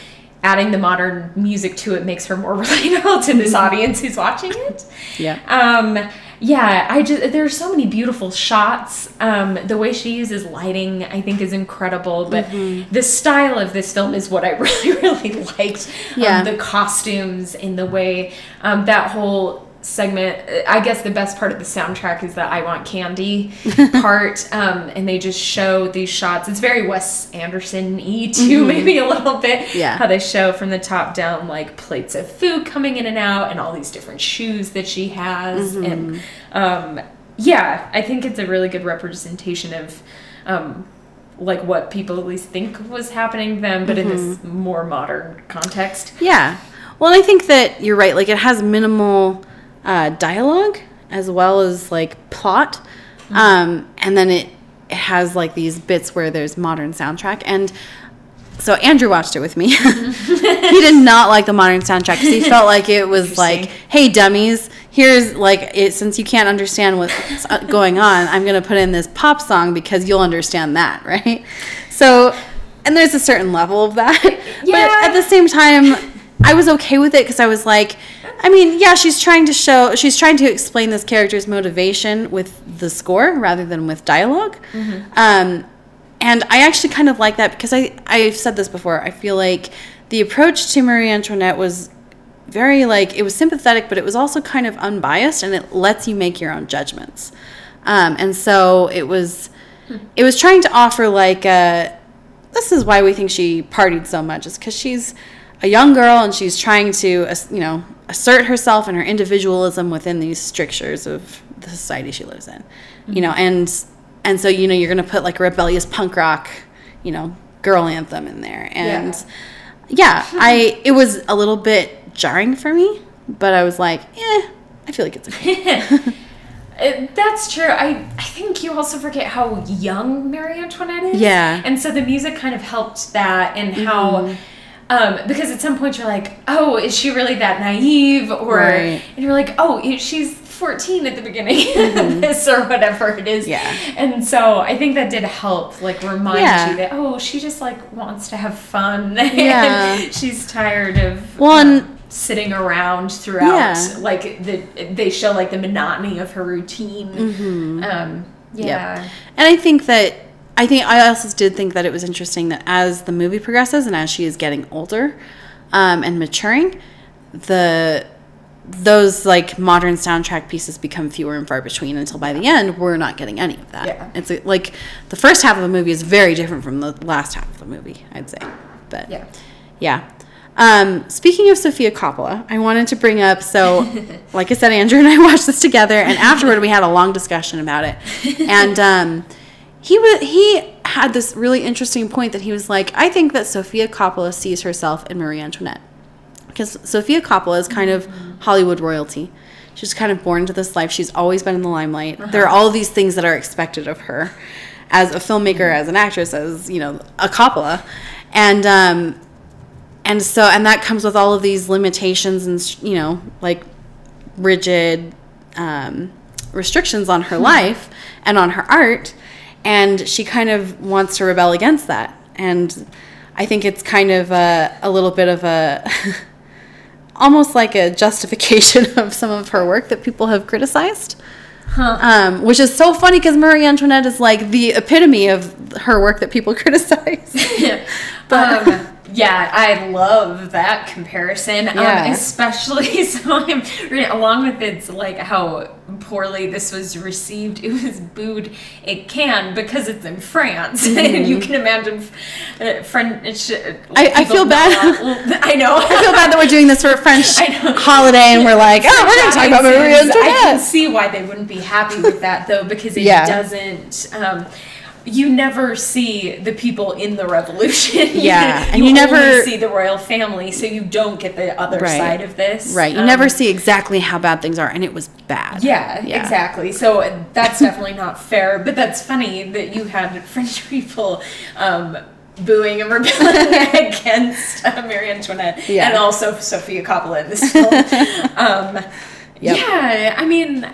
adding the modern music to it makes her more relatable to this audience who's watching it.
Yeah.
um yeah i just there's so many beautiful shots. Um the way she uses lighting i think is incredible but the style of this film is what i really really liked.
Yeah.
um, the costumes and the way um that whole segment i guess the best part of the soundtrack is the i want candy part um and they just show these shots it's very wes anderson-y too maybe a little bit
Yeah.
how they show from the top down like plates of food coming in and out and all these different shoes that she has and um yeah i think it's a really good representation of um like what people at least think was happening to them but in this more modern context
Yeah. Well, I think that you're right. Like, it has minimal uh, dialogue as well as like plot, um, and then it it has like these bits where there's modern soundtrack. And so Andrew watched it with me. he did not like the modern soundtrack because he felt like it was like, "Hey, dummies, here's like it, since you can't understand what's uh, going on, I'm gonna put in this pop song because you'll understand that, right?" So, and there's a certain level of that,
Yeah.
but at the same time, I was okay with it because I was like, I mean, yeah, she's trying to show, she's trying to explain this character's motivation with the score rather than with dialog Um, and I actually kind of like that because I, I've said this before. I feel like the approach to Marie Antoinette was very like, it was sympathetic, but it was also kind of unbiased and it lets you make your own judgments. Um, and so it was, it was trying to offer like a, this is why we think she partied so much is because she's a young girl and she's trying to you know assert herself and her individualism within these strictures of the society she lives in you know and and so you know you're gonna put like a rebellious punk rock you know girl anthem in there and yeah, i it was a little bit jarring for me but i was like eh i feel like it's okay
Uh, That's true. I, I think you also forget how young Marie Antoinette is.
Yeah.
And so the music kind of helped that and how um, because at some point you're like, oh, is she really that naive? Or
Right.
and you're like, oh, she's 14 at the beginning of this or whatever it is.
Yeah.
And so I think that did help like remind
Yeah.
you that oh, she just like wants to have fun.
Yeah.
and she's tired of
Well, and-
um, sitting around throughout
Yeah.
like the they show like the monotony of her routine um yeah
Yep. And I think that I think I also did think that it was interesting that as the movie progresses and as she is getting older um, and maturing, the those like modern soundtrack pieces become fewer and far between until by the end we're not getting any of that.
Yeah.
It's like the first half of the movie is very different from the last half of the movie, I'd say. But
yeah
yeah. Um, speaking of Sofia Coppola, I wanted to bring up. So, like I said, Andrew and I watched this together, and afterward we had a long discussion about it. And um, he was he had this really interesting point that he was like, I think that Sofia Coppola sees herself in Marie Antoinette because Sofia Coppola is kind of Hollywood royalty. She's kind of born into this life. She's always been in the limelight. There are all these things that are expected of her as a filmmaker, as an actress, as you know, a Coppola, and um, and so and that comes with all of these limitations and you know like rigid um, restrictions on her life and on her art and she kind of wants to rebel against that and i think it's kind of a, a little bit of a almost like a justification of some of her work that people have criticized um, which is so funny because Marie Antoinette is like the epitome of her work that people criticize. Yeah.
But um, yeah, I love that comparison.
Yeah.
Um, especially so I'm along with it's like how poorly this was received. It was booed. It can because it's in France, and you can imagine uh, French. Uh,
Mm-hmm. I- I feel bad.
not- I know.
I feel bad that we're doing this for a French holiday and we're like, oh, we're going to talk about Marie
I can see why they wouldn't be happy with that though, because it
Yeah.
doesn't. Um, you never see the people in the revolution.
Yeah, and
you,
you never-
see the royal family, so you don't get the other
Right.
side of this.
Right. You
Um,
never see exactly how bad things are, and it was bad.
Yeah,
Yeah.
exactly. So uh, that's definitely not fair. But that's funny that you had French people um, booing and rebelling against uh, Marie Antoinette
Yeah.
and also Sofia Coppola in this film. um,
Yep.
Yeah, I mean,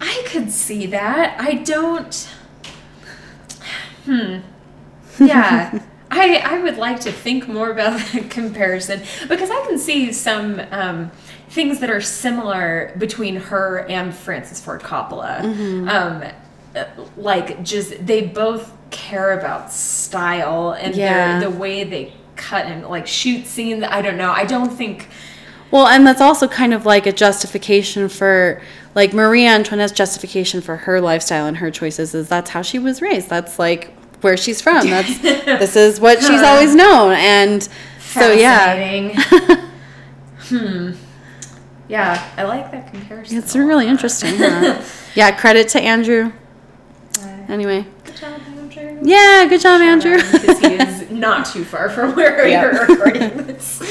I could see that. I don't. Hmm. Yeah. I, I would like to think more about that comparison because I can see some um, things that are similar between her and Francis Ford Coppola. Um, uh, like, just they both care about style and
Yeah.
the way they cut and like shoot scenes. I don't know. I don't think.
Well, and that's also kind of like a justification for, like, Marie Antoinette's justification for her lifestyle and her choices is that's how she was raised. That's like where she's from. That's this is what she's always known. And so yeah,
hmm. Yeah, I like that comparison.
it's really interesting. Huh? yeah, credit to Andrew. Anyway,
Good job, Andrew.
yeah, good job, Andrew.
Because he is not too far from where
Yep.
you're recording this.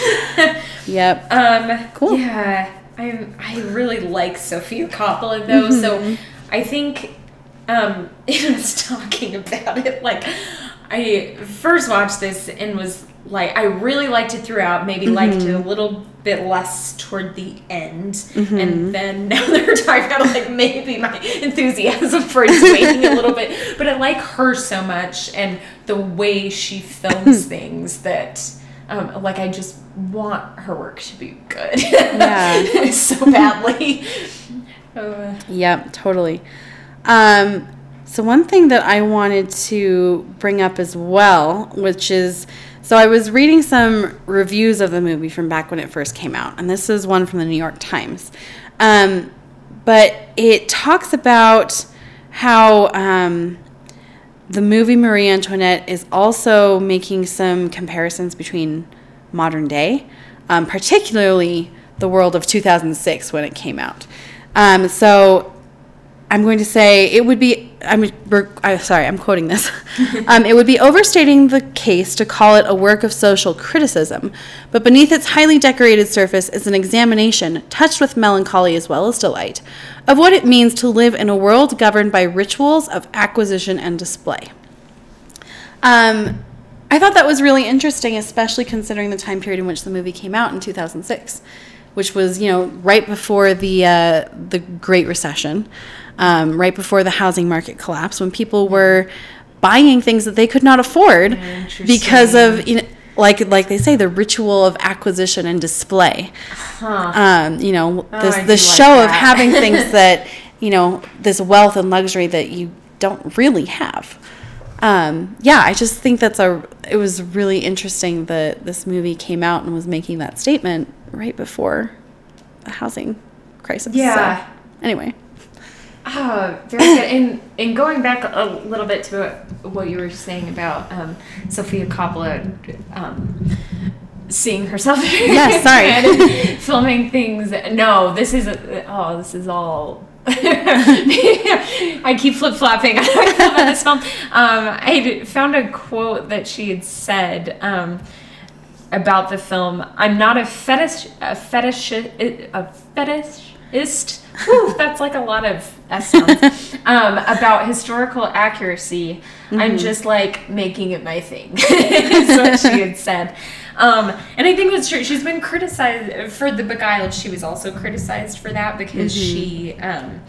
yep.
um,
Cool.
Yeah, I I really like Sofia Coppola though,
Mm-hmm.
so I think um, I was talking about it like I first watched this and was like I really liked it throughout. Maybe liked it
Mm-hmm.
a little bit less toward the end, and then now they're talking about like maybe my enthusiasm for it is waning a little bit. But I like her so much and the way she films things that. Um, like I just want her work to be good,
Yeah.
so badly. Uh,
Yep, totally. Um, so one thing that I wanted to bring up as well, which is, so I was reading some reviews of the movie from back when it first came out, and this is one from the New York Times. Um, but it talks about how um, the movie Marie Antoinette is also making some comparisons between modern day, um, particularly the world of 2006 when it came out. Um, so I'm going to say it would be. I'm I'm sorry. I'm quoting this. um, it would be overstating the case to call it a work of social criticism, but beneath its highly decorated surface is an examination, touched with melancholy as well as delight, of what it means to live in a world governed by rituals of acquisition and display. Um, I thought that was really interesting, especially considering the time period in which the movie came out in 2006, which was you know right before the uh, the Great Recession, um, right before the housing market collapse, when people were buying things that they could not afford because of you know, like like they say the ritual of acquisition and display. Um, you know this
I
the
do like
show of having things that you know this wealth and luxury that you don't really have um, yeah, I just think that's a. It was really interesting that this movie came out and was making that statement right before the housing crisis. So,
Yeah.
anyway,
Ah, very good. And and going back a little bit to what you were saying about um, Sofia Coppola um, seeing herself
Yes, sorry.
and filming things. No, this is oh, this is all. I keep flip flopping on this film. Um, I found a quote that she had said. Um, about the film. I'm not a fetish a fetish a Whew, that's like a lot of S sounds. um, about historical accuracy. I'm just like making it my thing. is what she had said. Um, and I think that's true. She's been criticized for The Beguiled. She was also criticized for that because she, um,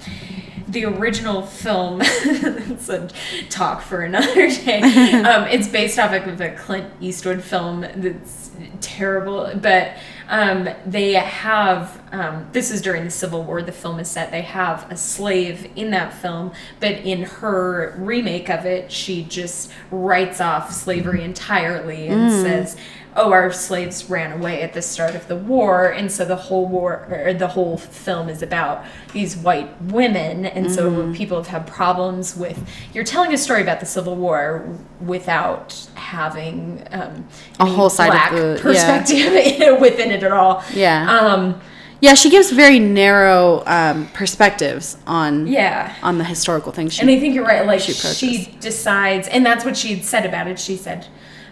the original film, it's a talk for another day. Um, it's based off of a Clint Eastwood film that's terrible, but um, they have um, this is during the Civil War. The film is set. They have a slave in that film, but in her remake of it, she just writes off slavery entirely and says oh, our slaves ran away at the start of the war, and so the whole war or the whole film is about these white women, and so people have had problems with. You're telling a story about the Civil War without having um,
A whole side of
black
the- yeah.
perspective within it at all.
Yeah.
Um,
Yeah, she gives very narrow um, perspectives on
yeah.
on the historical things. She,
And I think you're right. Like
she
she, decides, and that's what she had said about it. She said,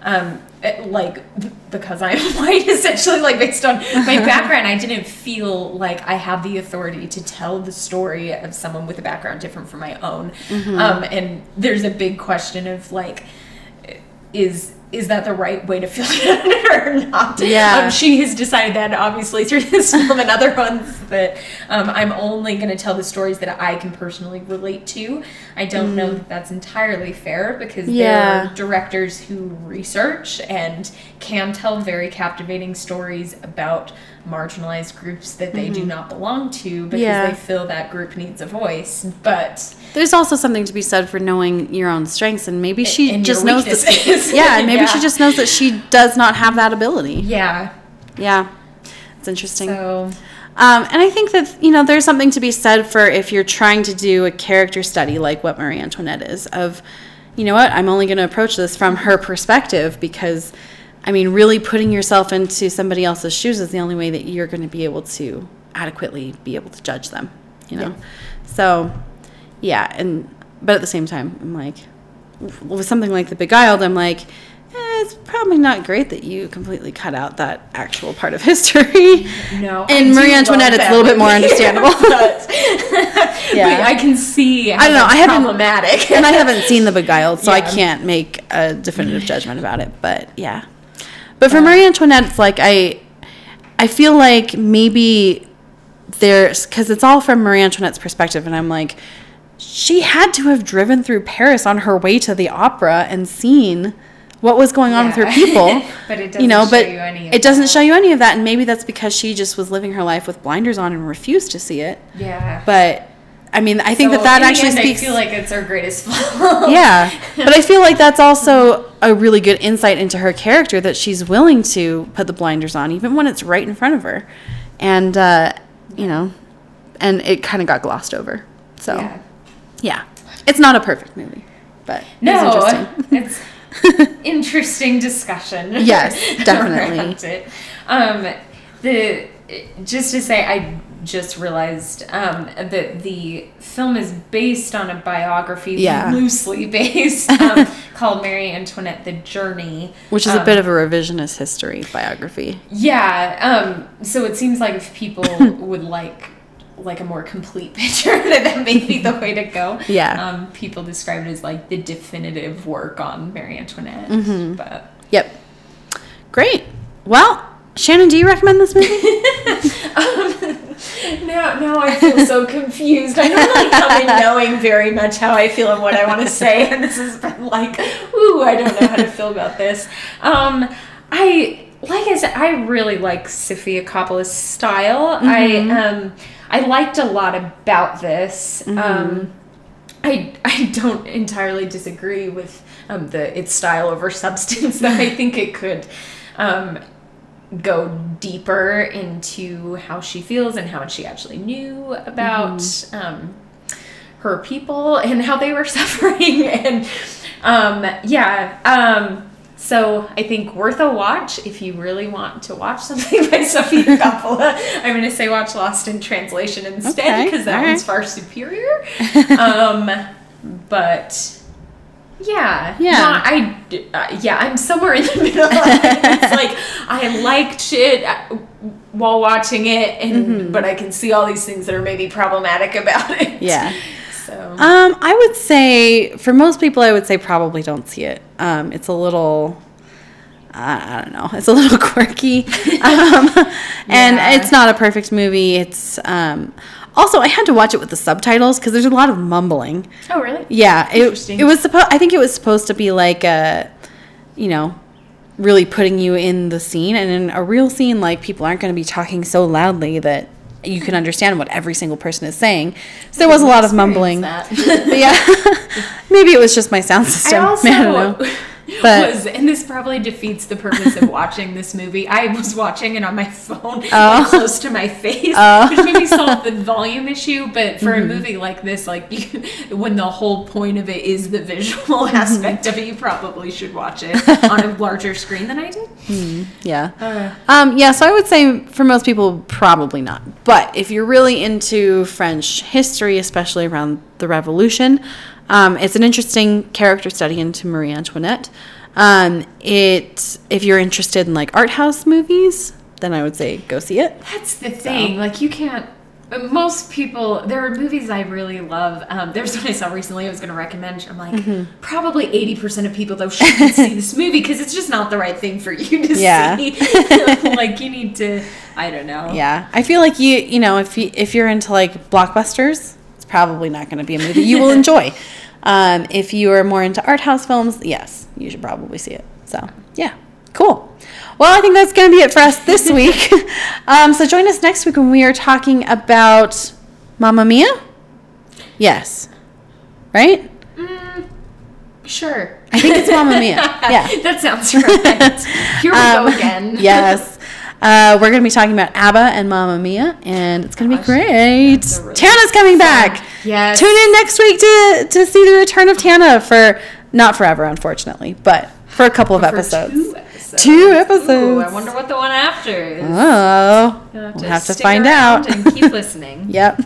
um, it- like because I'm white, essentially, like based on my background, I didn't feel like I have the authority to tell the story of someone with a background different from my own.
Mm-hmm.
Um, and there's a big question of like, is is that the right way to feel it or not?
Yeah.
Um, she has decided that obviously through this film and other ones that um, I'm only going to tell the stories that I can personally relate to. I don't know that that's entirely fair because
Mm. Yeah.
there are directors who research and can tell very captivating stories about marginalized groups that they do not belong to because
Mm-hmm. Yeah.
they feel that group needs a voice. But
There's also something to be said for knowing your own strengths, and maybe she
and
just knows that. Yeah, maybe
Yeah.
she just knows that she does not have that ability.
yeah,
Yeah, it's interesting.
so
Um, and I think that you know there's something to be said for if you're trying to do a character study like what Marie Antoinette is of, you know what, I'm only going to approach this from her perspective because, I mean, really putting yourself into somebody else's shoes is the only way that you're going to be able to adequately be able to judge them. You know, so yeah, and but at the same time, I'm like, with something like The Beguiled, I'm like. Eh, it's probably not great that you completely cut out that actual part of history.
no.
In
I
Marie Antoinette, it's a little bit more understandable.
but,
Yeah.
but I can see.
I don't know, I haven't-
problematic.
and I haven't seen The Beguiled, so I can't make a definitive judgment about it. But yeah, but for Marie Antoinette, it's like I, I feel like maybe there's because it's all from Marie Antoinette's perspective, and I'm like, she had to have driven through Paris on her way to the opera and seen what was going on with her people.
But it
you know,
doesn't
but
show you any of
it doesn't
that.
show you any of that, and maybe that's because she just was living her life with blinders on and refused to see it.
yeah.
But I mean, I think
So
that that actually
end,
speaks.
I feel like it's our greatest flaw.
yeah, but I feel like that's also a really good insight into her character that she's willing to put the blinders on, even when it's right in front of her, and uh, you know, and it kind of got glossed over. So
Yeah.
Yeah, it's not a perfect movie, but
No,
it's interesting.
it's interesting discussion.
Yes, definitely.
it. Um, the just to say, I just realized um, that the film is based on a biography,
Yeah.
loosely based, um, called Marie Antoinette: The Journey,
Which is a
Um,
bit of a revisionist history biography.
Yeah. Um, so it seems like if people would like like a more complete picture, that that may be the way to go.
Yeah.
Um, people describe it as like the definitive work on Marie Antoinette.
Mm-hmm.
But
Yep. Great. Well, Shannon, do you recommend this movie?
now, now I feel so confused. I normally come in knowing very much how I feel and what I want to say, and this has been like, ooh, I don't know how to feel about this. Um, I like I said, I really like Sofia Coppola's style. I um, I liked a lot about this. Um, I I don't entirely disagree with um, the its style over substance. That I think it could um, go deeper into how she feels and how much she actually knew about um, her people and how they were suffering. And um, yeah, um, so I think worth a watch if you really want to watch something by Sofia Coppola. I'm going to say watch Lost in Translation instead
Okay,
because that
all
one's
right.
far superior. um, but Yeah.
Yeah.
Not, I, uh, yeah, I'm somewhere in the middle. it's like I liked it uh, while watching it, and but I can see all these things that are maybe problematic about it.
Mm-hmm. Yeah.
So.
Um, I would say for most people, I would say probably don't see it. Um, it's a little, I I don't know, it's a little quirky, um, and
Yeah.
it's not a perfect movie. It's um, also I had to watch it with the subtitles because there's a lot of mumbling.
oh, really?
Yeah, it,
Interesting.
it was supposed. I think it was supposed to be like a, you know, really putting you in the scene. And in a real scene, like people aren't going to be talking so loudly that you can understand what every single person is saying. So there was a lot of mumbling. Yeah, maybe it was just my sound system.
I also
don't know. But-
was, and this probably defeats the purpose of watching this movie. I was watching it on my phone,
Oh.
close to my face,
Oh.
which maybe solved the volume issue. But for
Mm-hmm.
a movie like this, like you, when the whole point of it is the visual
Mm-hmm.
aspect of it, you probably should watch it on a larger screen than I did.
Yeah.
Uh,
Um, yeah, so I would say for most people, probably not. But if you're really into French history, especially around the Revolution, um, it's an interesting character study into Marie Antoinette. Um, it, if you're interested in like art house movies, then I would say go see it.
That's the thing. Like you can't. Most people, there are movies I really love. Um, there's one I saw recently. I was going to recommend. I'm like,
Mm-hmm.
probably eighty percent of people though shouldn't see this movie because it's just not the right thing for you to
Yeah.
see. like you need to. I don't know.
Yeah, I feel like you, you know, if you if you're into like blockbusters, probably not going to be a movie you will enjoy. Um, if you are more into art house films, yes, you should probably see it. So yeah, cool. Well, I think that's going to be it for us this week. um, so join us next week when we are talking about Mamma Mia. Yes, right?
Sure.
I think it's Mamma Mia. Yeah.
that sounds right. Here we
Um,
go again.
yes. Uh, we're going to be talking about ABBA and Mamma Mia, and it's going to be great.
really
Tana's coming back.
Yes.
Tune in next week to, to see the return of Tana for, not forever, unfortunately, but for a couple of episodes.
Two episodes.
Two
Ooh,
episodes.
I wonder what the one after is.
Oh,
You'll
we'll have to find out.
and keep listening.
Yep.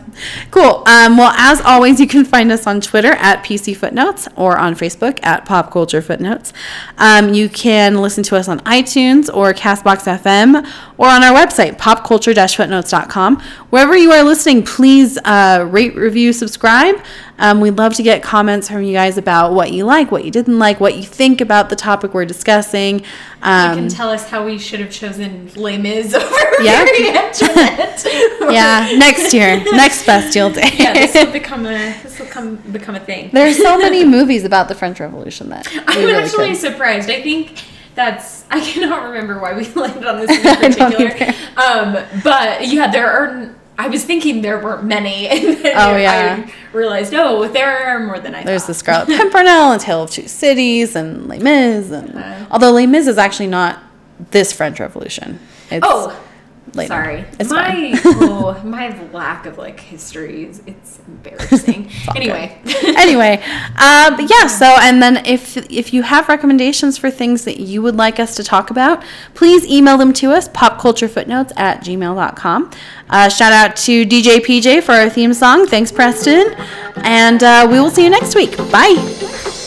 Cool. Um, well, as always, you can find us on Twitter at PC Footnotes or on Facebook at Pop Culture Footnotes. Um, you can listen to us on iTunes or Castbox FM or on our website, popculture-footnotes.com. Wherever you are listening, please uh, rate, review, subscribe. Um, we'd love to get comments from you guys about what you like, what you didn't like, what you think about the topic we're discussing.
You
Um,
can tell us how we should have chosen Les Mis over
Yeah. Yeah, next year, next Bastille Day.
yeah, this will become a this will come become a thing.
There's so many movies about the French Revolution that
I'm
really
actually
could.
surprised. I think that's I cannot remember why we landed on this in particular. Um, but yeah, there are. I was thinking there weren't many, and then
Oh, yeah.
I realized oh, there are more than I
There's
thought.
the Scarlet Pimpernel and Tale of Two Cities and Les Mis and
Uh.
although Les Mis is actually not this French Revolution. It's
Oh,
later.
sorry.
It's
my oh, my lack of like history is it's embarrassing.
good.
anyway.
anyway, uh, yeah. So, and then if if you have recommendations for things that you would like us to talk about, please email them to us popculturefootnotes at gmail.com. Uh, shout out to DJ PJ for our theme song. Thanks, Preston, and uh, we will see you next week. Bye.